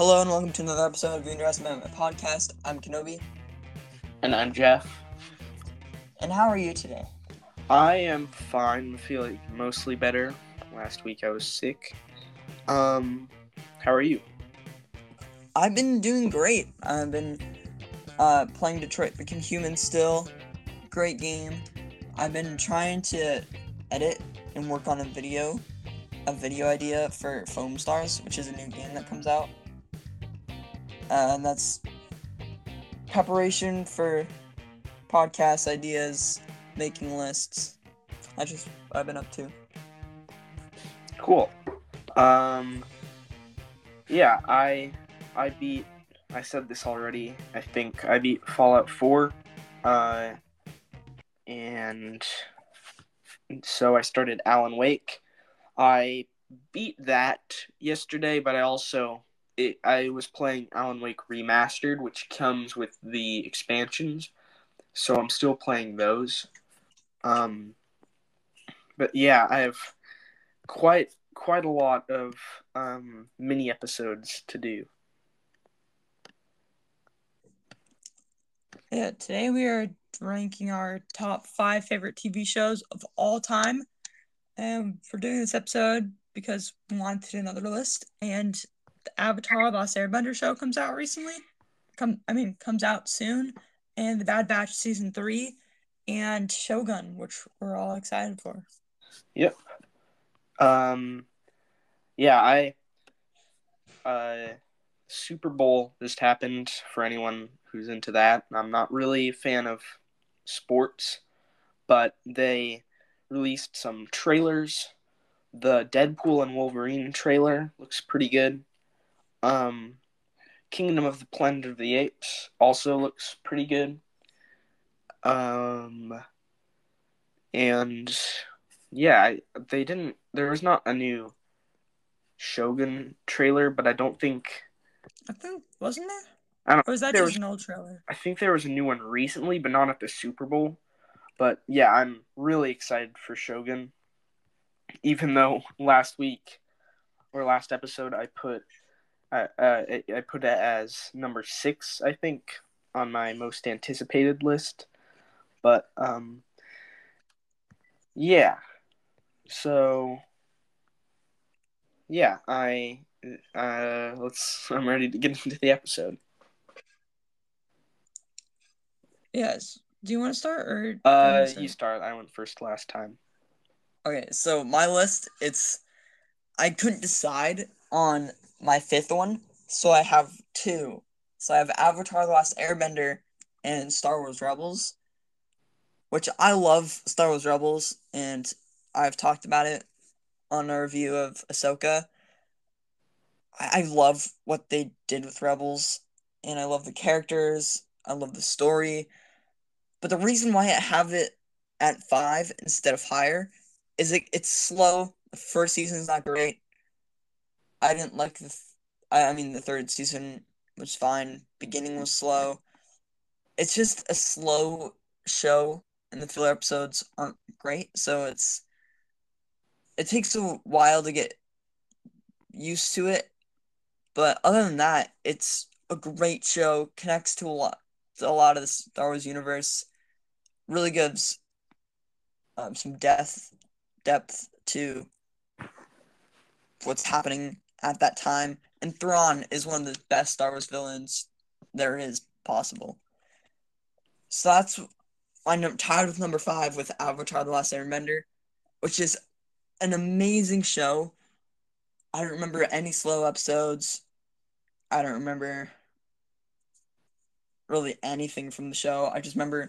Hello and welcome to another episode of the Interesting Amendment podcast. I'm Kenobi. And I'm Jeff. And how are you today? I am fine. I'm feeling mostly better. Last week I was sick. Um, how are you? I've been doing great. I've been uh, playing Detroit Become Human still. Great game. I've been trying to edit and work on a video, a video idea for Foamstars, which is a new game that comes out. Uh, and that's preparation for podcast ideas, making lists. I just I've been up to. Cool. Um, yeah, I I beat. I said this already. I think I beat Fallout Four. Uh, and so I started Alan Wake. I beat that yesterday, but I also it, I was playing Alan Wake Remastered, which comes with the expansions. So I'm still playing those. Um, but yeah, I have quite quite a lot of um, mini episodes to do. Yeah, today we are ranking our top five favorite TV shows of all time. And we're doing this episode because we wanted to do another list. And the Avatar: Last Airbender show comes out recently. Come, I mean, comes out soon. And The Bad Batch season three, and Shogun, which we're all excited for. Yep. Um. Yeah, I. Uh, Super Bowl just happened for anyone who's into that. I'm not really a fan of sports, but they released some trailers. The Deadpool and Wolverine trailer looks pretty good. Um, Kingdom of the Planet of the Apes also looks pretty good. Um, and yeah, they didn't. There was not a new Shogun trailer, but I don't think. I think wasn't there? I don't. Or was that there just was, an old trailer? I think there was a new one recently, but not at the Super Bowl. But yeah, I'm really excited for Shogun. Even though last week or last episode I put uh, uh, I put it as number six, I think, on my most anticipated list. But um, yeah. So yeah, I uh, let's. I'm ready to get into the episode. Yes. Do you want to start or? Uh, you start. I went first last time. Okay, so my list, it's I couldn't decide on my fifth one, so I have two. So I have Avatar: The Last Airbender and Star Wars Rebels, which I love Star Wars Rebels, and I've talked about it on a review of Ahsoka. I, I love what they did with Rebels, and I love the characters. I love the story. But the reason why I have it at five instead of higher is it, it's slow. The first season is not great. I didn't like the. Th- I mean, the third season was fine. Beginning was slow. It's just a slow show, and the filler episodes aren't great. So it's. It takes a while to get used to it, but other than that, it's a great show. Connects to a lot, to a lot of the Star Wars universe. Really gives um, some depth depth to what's happening at that time. And Thrawn is one of the best Star Wars villains there is possible. So that's I'm tied with number five with Avatar: The Last Airbender, which is an amazing show. I don't remember any slow episodes. I don't remember really anything from the show. I just remember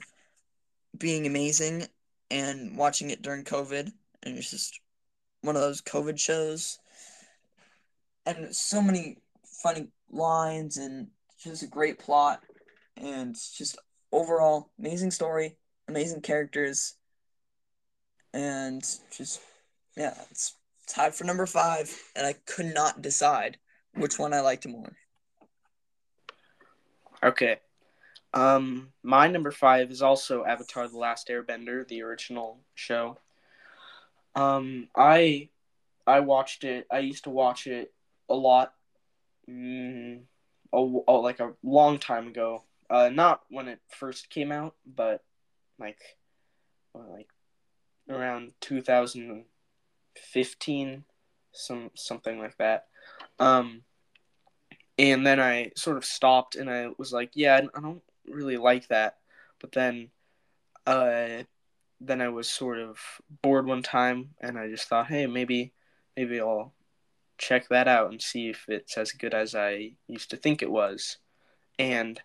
being amazing and watching it during COVID and it's just one of those COVID shows. And so many funny lines and just a great plot and just overall amazing story, amazing characters, and just yeah, it's tied for number five, and I could not decide which one I liked more. Okay. Um, my number five is also Avatar: The Last Airbender, the original show. Um, I I watched it. I used to watch it a lot mm, like a long time ago. Uh, not when it first came out, but like like around 2015, some something like that. Um, and then I sort of stopped, and I was like, yeah, I don't really like that. But then, uh, then I was sort of bored one time, and I just thought, hey, maybe maybe I'll check that out and see if it's as good as I used to think it was. And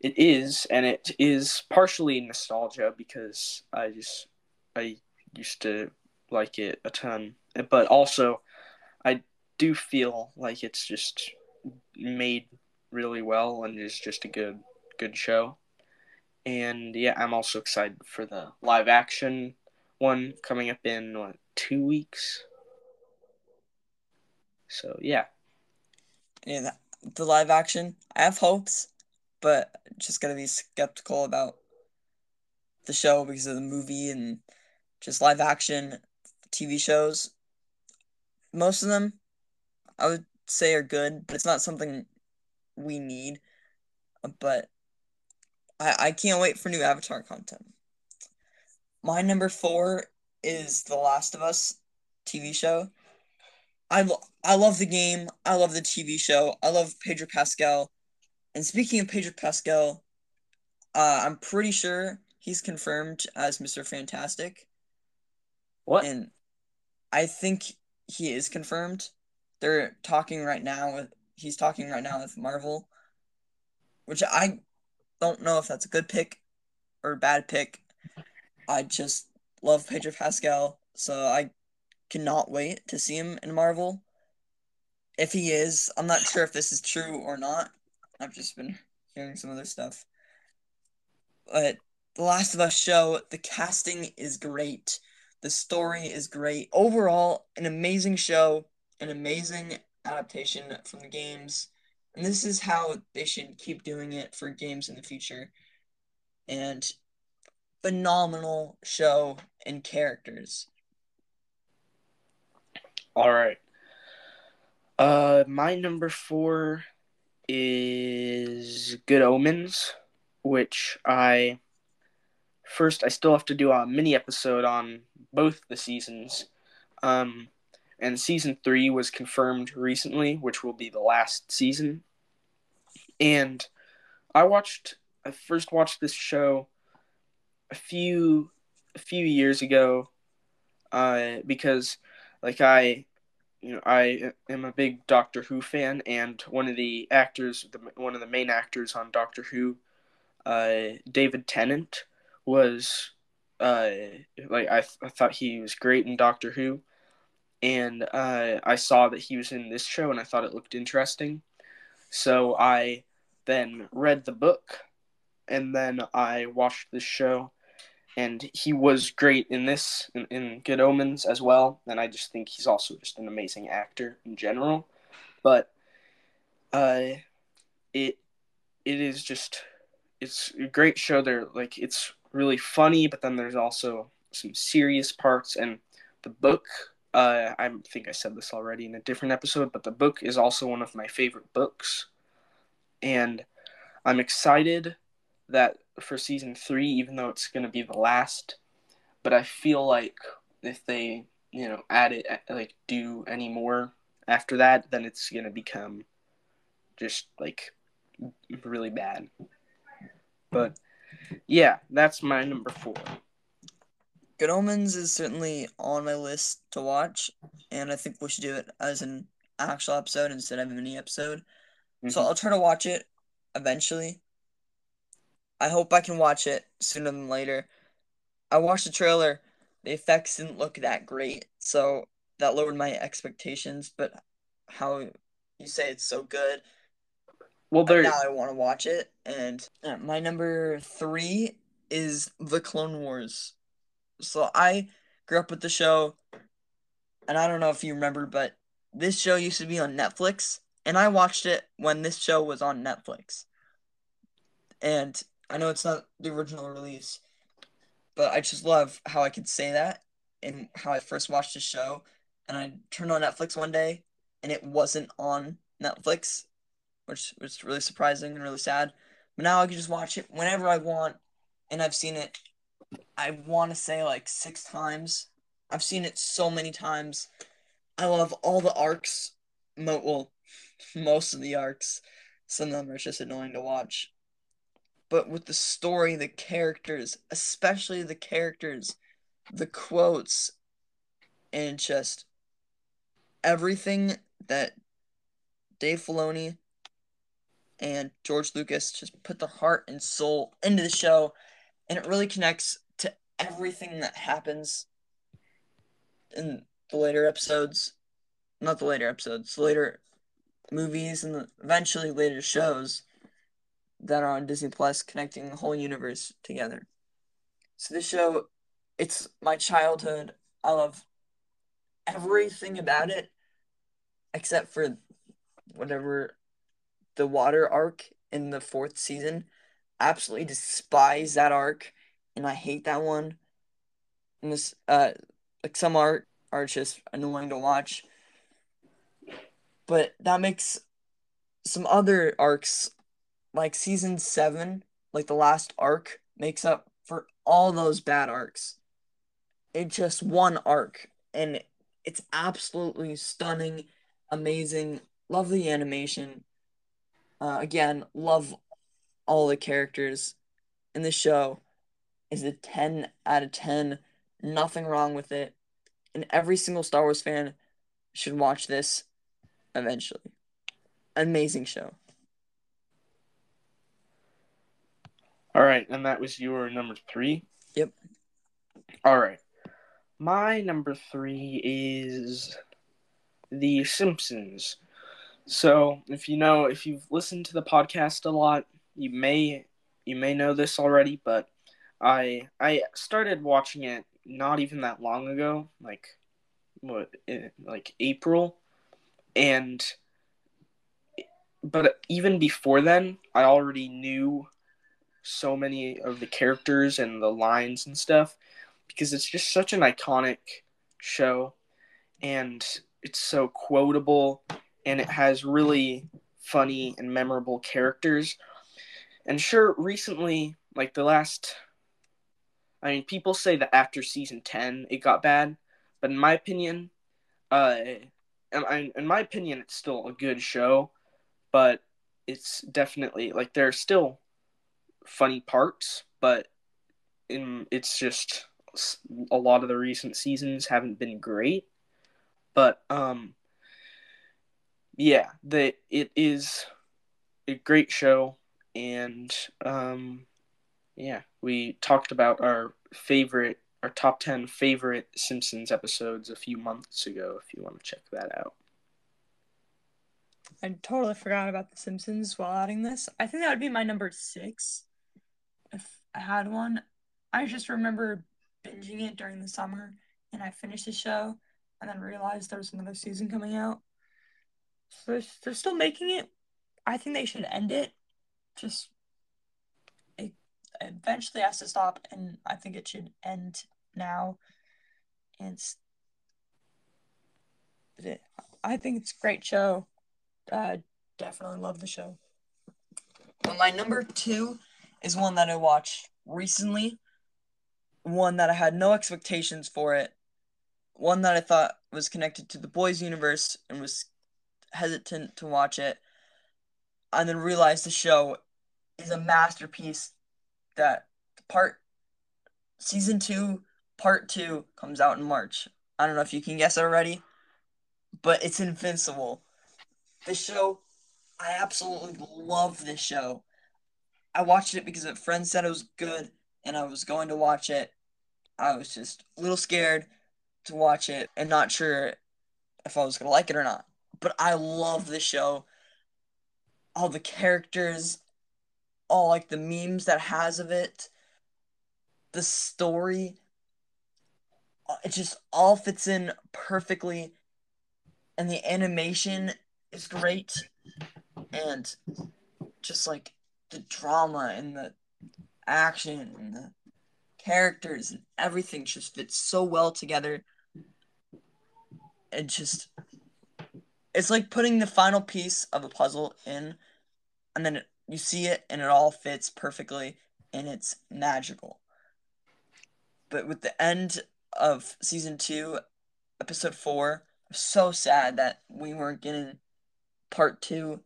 it is, and it is partially nostalgia because I just I used to like it a ton, but also I do feel like it's just made really well and is just a good good show. And yeah, I'm also excited for the live action one coming up in what, two weeks. So yeah. Yeah, the live action. I have hopes, but just gotta be skeptical about the show because of the movie and just live action TV shows. Most of them, I would say, are good, but it's not something we need. But I, I can't wait for new Avatar content. My number four is The Last of Us TV show. I, lo- I love the game. I love the TV show. I love Pedro Pascal. And speaking of Pedro Pascal, uh, I'm pretty sure he's confirmed as Mr. Fantastic. What? And I think he is confirmed. They're talking right now with he's talking right now with Marvel, which I don't know if that's a good pick or a bad pick. I just love Pedro Pascal, so I cannot wait to see him in Marvel. If he is, I'm not sure if this is true or not. I've just been hearing some other stuff. But The Last of Us show, the casting is great. The story is great. Overall, an amazing show, an amazing adaptation from the games. And this is how they should keep doing it for games in the future. And phenomenal show and characters. All right. Uh, my number four is Good Omens, which I first I still have to do a mini episode on both the seasons. Um, and season three was confirmed recently, which will be the last season. And I watched I first watched this show a few a few years ago, uh, because like I, you know, I am a big Doctor Who fan, and one of the actors, the, one of the main actors on Doctor Who, uh, David Tennant, was uh, like I, th- I thought he was great in Doctor Who, and uh, I saw that he was in this show, and I thought it looked interesting, so I then read the book, and then I watched this show and he was great in this in, in, Good Omens as well. And I just think he's also just an amazing actor in general. But uh, it it is just it's a great show. There, like it's really funny, but then there's also some serious parts. And the book, uh, I think I said this already in a different episode, but the book is also one of my favorite books, and I'm excited that for season three, even though it's going to be the last. But I feel like if they, you know, add it, like do any more after that, then it's going to become just like really bad. But yeah, that's my number four. Good Omens is certainly on my list to watch, and I think we should do it as an actual episode instead of a mini episode. Mm-hmm. So I'll try to watch it eventually. I hope I can watch it sooner than later. I watched the trailer. The effects didn't look that great, so that lowered my expectations. But how you say it's so good. Well, there now I want to watch it, and uh, my number three is the Clone Wars. So I grew up with the show, and I don't know if you remember, but this show used to be on Netflix, and I watched it when this show was on Netflix. And I know it's not the original release, but I just love how I could say that and how I first watched the show. And I turned on Netflix one day and it wasn't on Netflix, which was really surprising and really sad. But now I can just watch it whenever I want, and I've seen it. I want to say like six times. I've seen it so many times. I love all the arcs. Mo- well, most of the arcs. Some of them are just annoying to watch. But with the story, the characters, especially the characters, the quotes, and just everything that Dave Filoni and George Lucas just put their heart and soul into the show, and it really connects to everything that happens in the later episodes. Not the later episodes, later movies and eventually later shows that are on Disney Plus, connecting the whole universe together. So this show, it's my childhood. I love everything about it, except for whatever the water arc in the fourth season. Absolutely despise that arc, and I hate that one. And this, uh, like some art are just annoying to watch, but that makes some other arcs, like season seven, like the last arc, makes up for all those bad arcs. It's just one arc, and it's absolutely stunning, amazing, love the animation. Uh, again, love all the characters in the show. Is a 10 out of 10. Nothing wrong with it. And every single Star Wars fan should watch this eventually. Amazing show. All right, and that was your number three? Yep. All right. My number three is The Simpsons. So, if you know, if you've listened to the podcast a lot, you may you may know this already, but I I started watching it not even that long ago, like what eh, like April, and but even before then, I already knew so many of the characters and the lines and stuff because it's just such an iconic show and it's so quotable and it has really funny and memorable characters. And sure, recently, like the last, I mean, people say that after season 10 it got bad, but in my opinion, uh, in, in my opinion, it's still a good show, but it's definitely like there are still funny parts, but in it's just a lot of the recent seasons haven't been great. But um, yeah, the it is a great show, and um, yeah, we talked about our favorite, our top ten favorite Simpsons episodes a few months ago. If you want to check that out. I totally forgot about The Simpsons while adding this. I think that would be my number six if I had one. I just remember binging it during the summer and I finished the show and then realized there was another season coming out. So they're, still making it. I think they should end it. Just it eventually has to stop and I think it should end now. And it's, it, I think it's a great show. Uh, definitely love the show. Well, my number two is one that I watched recently. One that I had no expectations for it. One that I thought was connected to the boys' universe and was hesitant to watch it. And then realized the show is a masterpiece that part season two, part two comes out in March. I don't know if you can guess already, but it's Invincible. This show, I absolutely love this show. I watched it because a friend said it was good and I was going to watch it. I was just a little scared to watch it and not sure if I was going to like it or not. But I love the show. All the characters, all like the memes that has of it, the story, uh, it just all fits in perfectly. And the animation is great. And just like the drama and the action and the characters and everything just fits so well together. It just it's like putting the final piece of a puzzle in, and then it, you see it and it all fits perfectly, and it's magical. But with the end of season two, episode four, I'm so sad that we weren't getting part two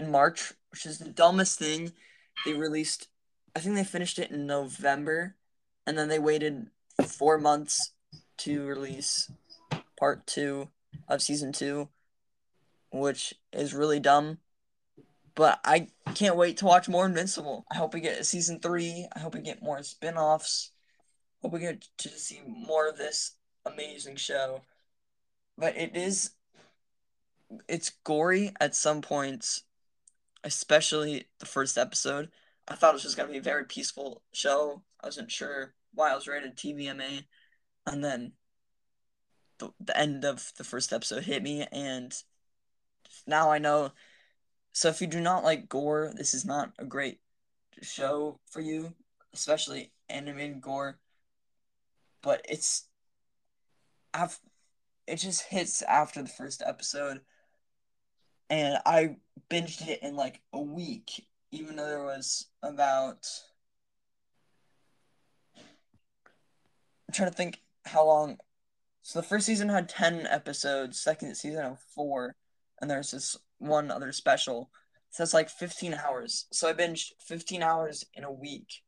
in March, which is the dumbest thing. They released, I think they finished it in November, and then they waited four months to release part two of season two, which is really dumb. But I can't wait to watch more Invincible. I hope we get a season three. I hope we get more spin offs. Hope we get to see more of this amazing show. But it is it's gory at some points, especially the first episode. I thought it was just gonna be a very peaceful show. I wasn't sure why I was rated TVMA, and then the, the end of the first episode hit me, and now I know. So if you do not like gore, this is not a great show for you, especially animated gore. But it's, I've, it just hits after the first episode, and I binged it in like a week, even though there was about. I'm trying to think how long. So the first season had ten episodes. Second season had four, and there's this one other special. So that's like fifteen hours. So I binged fifteen hours in a week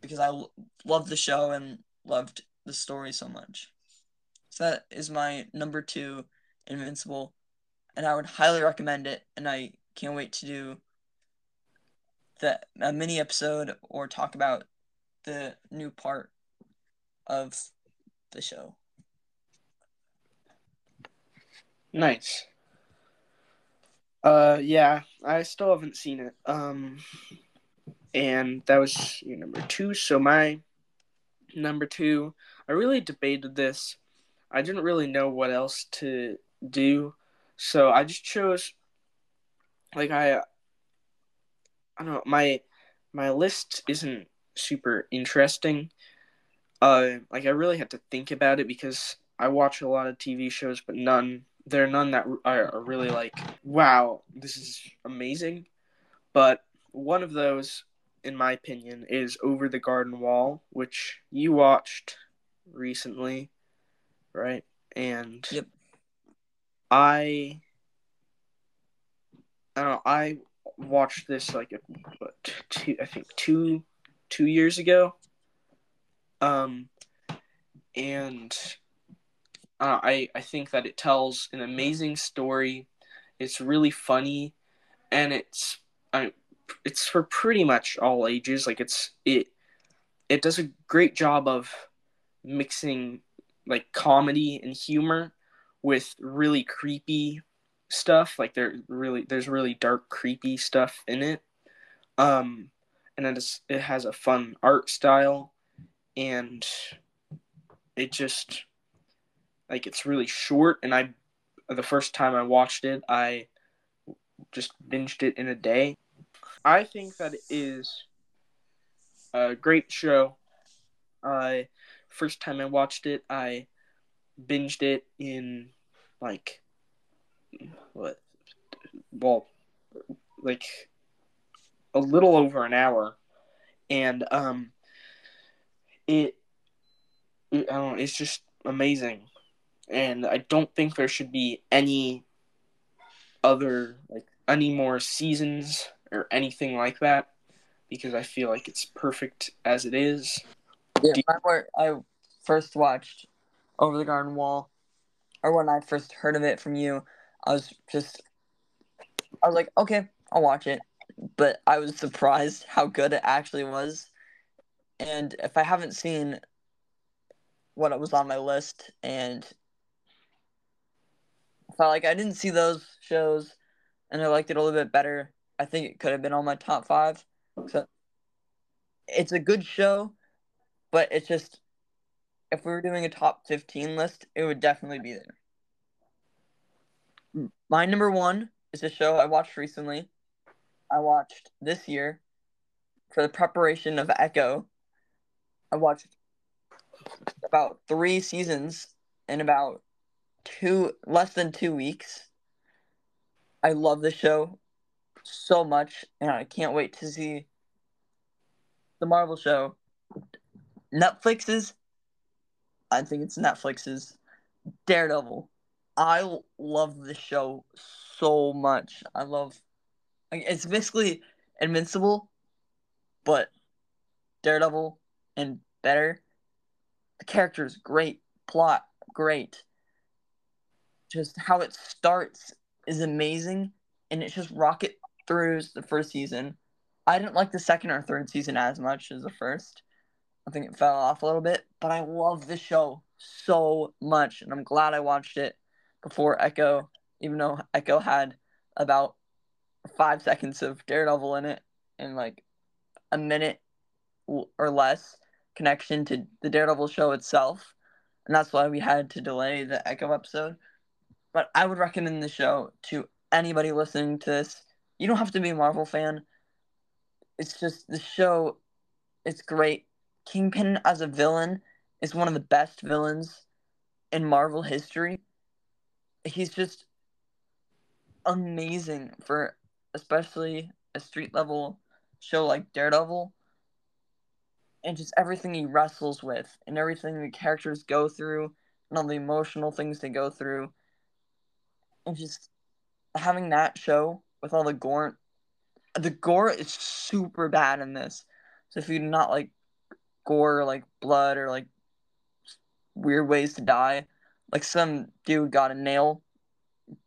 because I l- loved the show and loved the story so much. So that is my number two, Invincible and I would highly recommend it. And I can't wait to do the a mini episode or talk about the new part of the show. Nice. Uh, yeah, I still haven't seen it. Um, and that was your number two. So my number two, I really debated this. I didn't really know what else to do. So I just chose like I I don't know, my my list isn't super interesting. Uh like I really had to think about it because I watch a lot of TV shows but none there are none that are, really like wow, this is amazing. But one of those in my opinion is Over the Garden Wall, which you watched recently, right? And Yep. I I don't know. I watched this like what, two, I think two two years ago. Um, and uh, I I think that it tells an amazing story. It's really funny, and it's I, it's for pretty much all ages. Like it's it it does a great job of mixing like comedy and humor with really creepy stuff. Like there really there's really dark, creepy stuff in it. Um, and it is it has a fun art style, and it just like it's really short. And I the first time I watched it, I just binged it in a day. I think that is a great show. I first time I watched it, I binged it in like what well like a little over an hour and um it, it I don't know, it's just amazing and I don't think there should be any other like any more seasons or anything like that because I feel like it's perfect as it is. Yeah, when I first watched Over the Garden Wall, or when I first heard of it from you, I was just, I was like, okay, I'll watch it. But I was surprised how good it actually was. And if I haven't seen what was on my list, and felt like I didn't see those shows, and I liked it a little bit better, I think it could have been on my top five. So it's a good show, but it's just if we were doing a top 15 list, it would definitely be there. My number one is a show I watched recently. I watched this year for the preparation of Echo. I watched about three seasons in about two less than two weeks. I love the show so much, and I can't wait to see the Marvel show. Netflix's, I think it's Netflix's Daredevil. I love the show so much. I love it's basically Invincible, but Daredevil and better. The characters great, plot great. Just how it starts is amazing, and it just rocket throughs the first season. I didn't like the second or third season as much as the first. I think it fell off a little bit, but I love this show so much, and I'm glad I watched it before Echo, even though Echo had about five seconds of Daredevil in it and like a minute or less connection to the Daredevil show itself, and that's why we had to delay the Echo episode. But I would recommend the show to anybody listening to this. You don't have to be a Marvel fan. It's just the show. It's great. Kingpin as a villain is one of the best villains in Marvel history. He's just amazing for especially a street level show like Daredevil and just everything he wrestles with and everything the characters go through and all the emotional things they go through and just having that show with all the gore the gore is super bad in this so if you do not like gore or like blood or like weird ways to die like some dude got a nail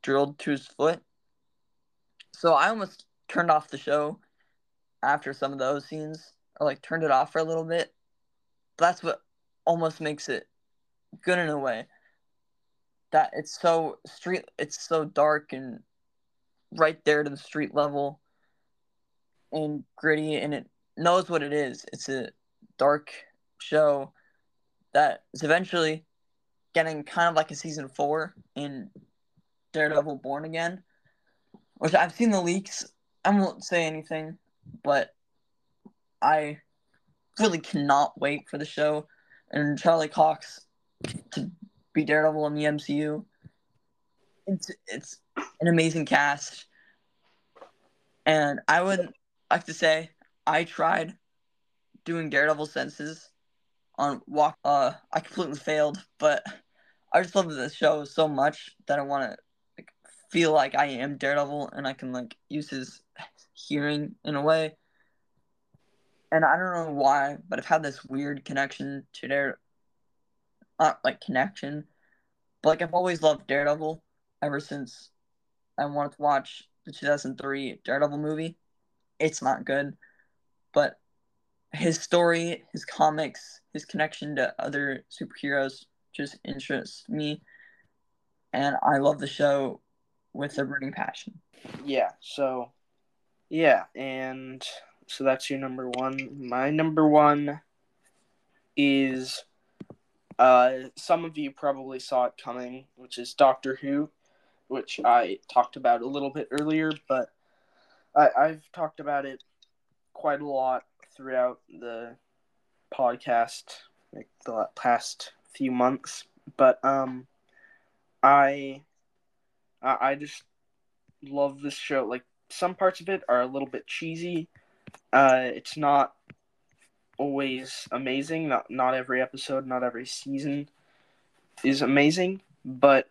drilled to his foot so i almost turned off the show after some of those scenes like turned it off for a little bit. But that's what almost makes it good in a way. That it's so street it's so dark and right there to the street level and gritty and it knows what it is. It's a dark show that is eventually getting kind of like a season four in Daredevil Born Again. Which I've seen the leaks. I won't say anything, but I really cannot wait for the show and Charlie Cox to be Daredevil in the MCU. It's it's an amazing cast, and I would like to say I tried doing Daredevil senses on walk. Uh, I completely failed, but I just love this show so much that I want to like feel like I am Daredevil and I can like use his hearing in a way and I don't know why, but I've had this weird connection to their, not like connection, but like I've always loved Daredevil ever since I wanted to watch the 2003 Daredevil movie. It's not good, but his story, his comics, his connection to other superheroes just interests me, and I love the show with a burning passion. Yeah. So, yeah, and so that's your number one. My number one is uh, some of you probably saw it coming, which is Doctor Who, which I talked about a little bit earlier, but I, I've talked about it quite a lot throughout the podcast, like the past few months. But um, I I just love this show. Like some parts of it are a little bit cheesy, uh, it's not always amazing. Not not every episode, not every season is amazing, but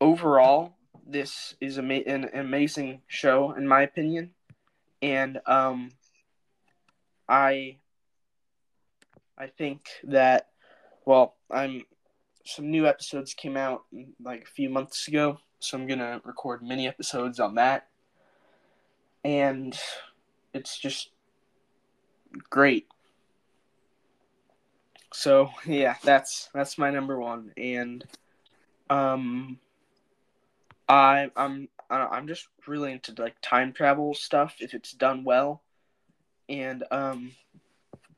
overall, this is ama- an amazing show in my opinion, and um, I I think that well, I'm some new episodes came out like a few months ago, so I'm gonna record mini episodes on that, and it's just great. So yeah, that's that's my number one, and um, I I'm I'm just really into like time travel stuff if it's done well, and um,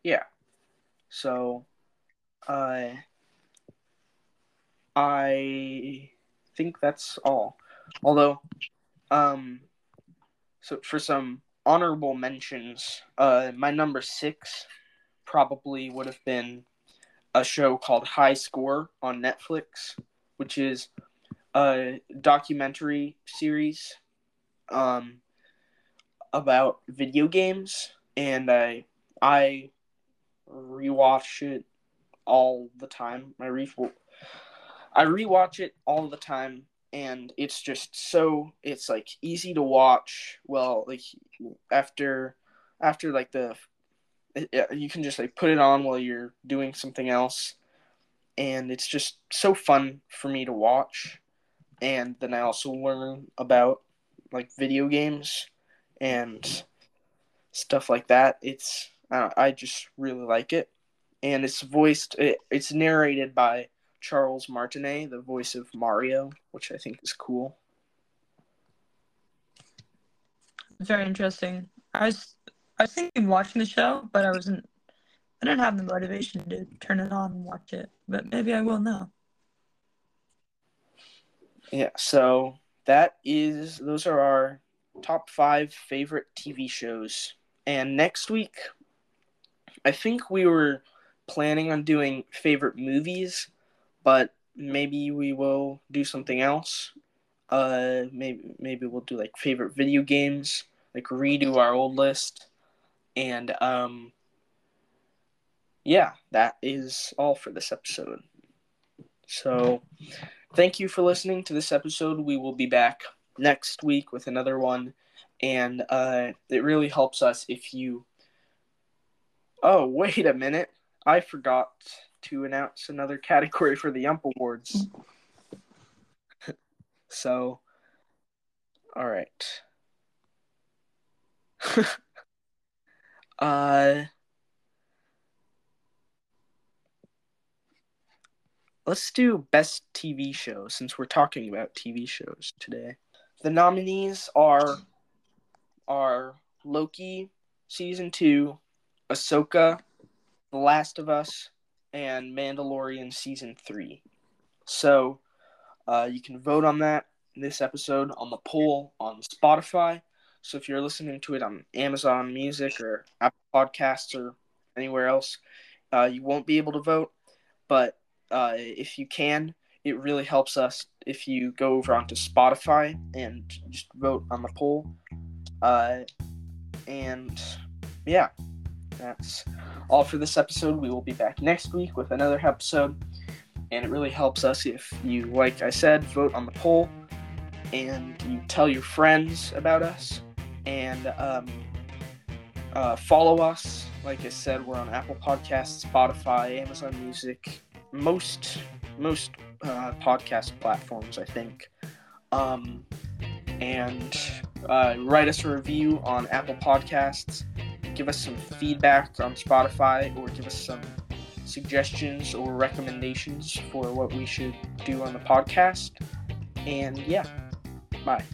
yeah, so uh, I think that's all. Although, um, so for some honorable mentions, uh, my number six probably would have been a show called High Score on Netflix, which is a documentary series um, about video games, and I I rewatch it all the time. I re I rewatch it all the time, and it's just so it's like easy to watch. Well, like after after like the you can just like put it on while you're doing something else and it's just so fun for me to watch and then i also learn about like video games and stuff like that it's uh, i just really like it and it's voiced it, it's narrated by charles martinet the voice of mario which i think is cool Very interesting. I was I was thinking of watching the show, but I wasn't. I didn't have the motivation to turn it on and watch it. But maybe I will now. Yeah, so that is those are our top five favorite TV shows. And next week, I think we were planning on doing favorite movies, but maybe we will do something else. Uh, maybe maybe we'll do like favorite video games, like redo our old list, and um, yeah, that is all for this episode. So, thank you for listening to this episode. We will be back next week with another one, and uh, it really helps us if you. Oh wait a minute! I forgot to announce another category for the YUMP Awards. so, all right. uh, let's do best TV show since we're talking about TV shows today. The nominees are are Loki season two, Ahsoka, The Last of Us, and Mandalorian season three. So uh, you can vote on that this episode on the poll on Spotify. So if you're listening to it on Amazon Music or Apple Podcasts or anywhere else, uh, you won't be able to vote. But uh, if you can, it really helps us if you go over onto Spotify and just vote on the poll. Uh, and yeah, that's all for this episode. We will be back next week with another episode. And it really helps us if you, like I said, vote on the poll and you tell your friends about us and um, uh, follow us. Like I said, we're on Apple Podcasts, Spotify, Amazon Music, most most uh, podcast platforms, I think. Um, and uh, write us a review on Apple Podcasts. Give us some feedback on Spotify, or give us some suggestions or recommendations for what we should do on the podcast. And yeah, bye.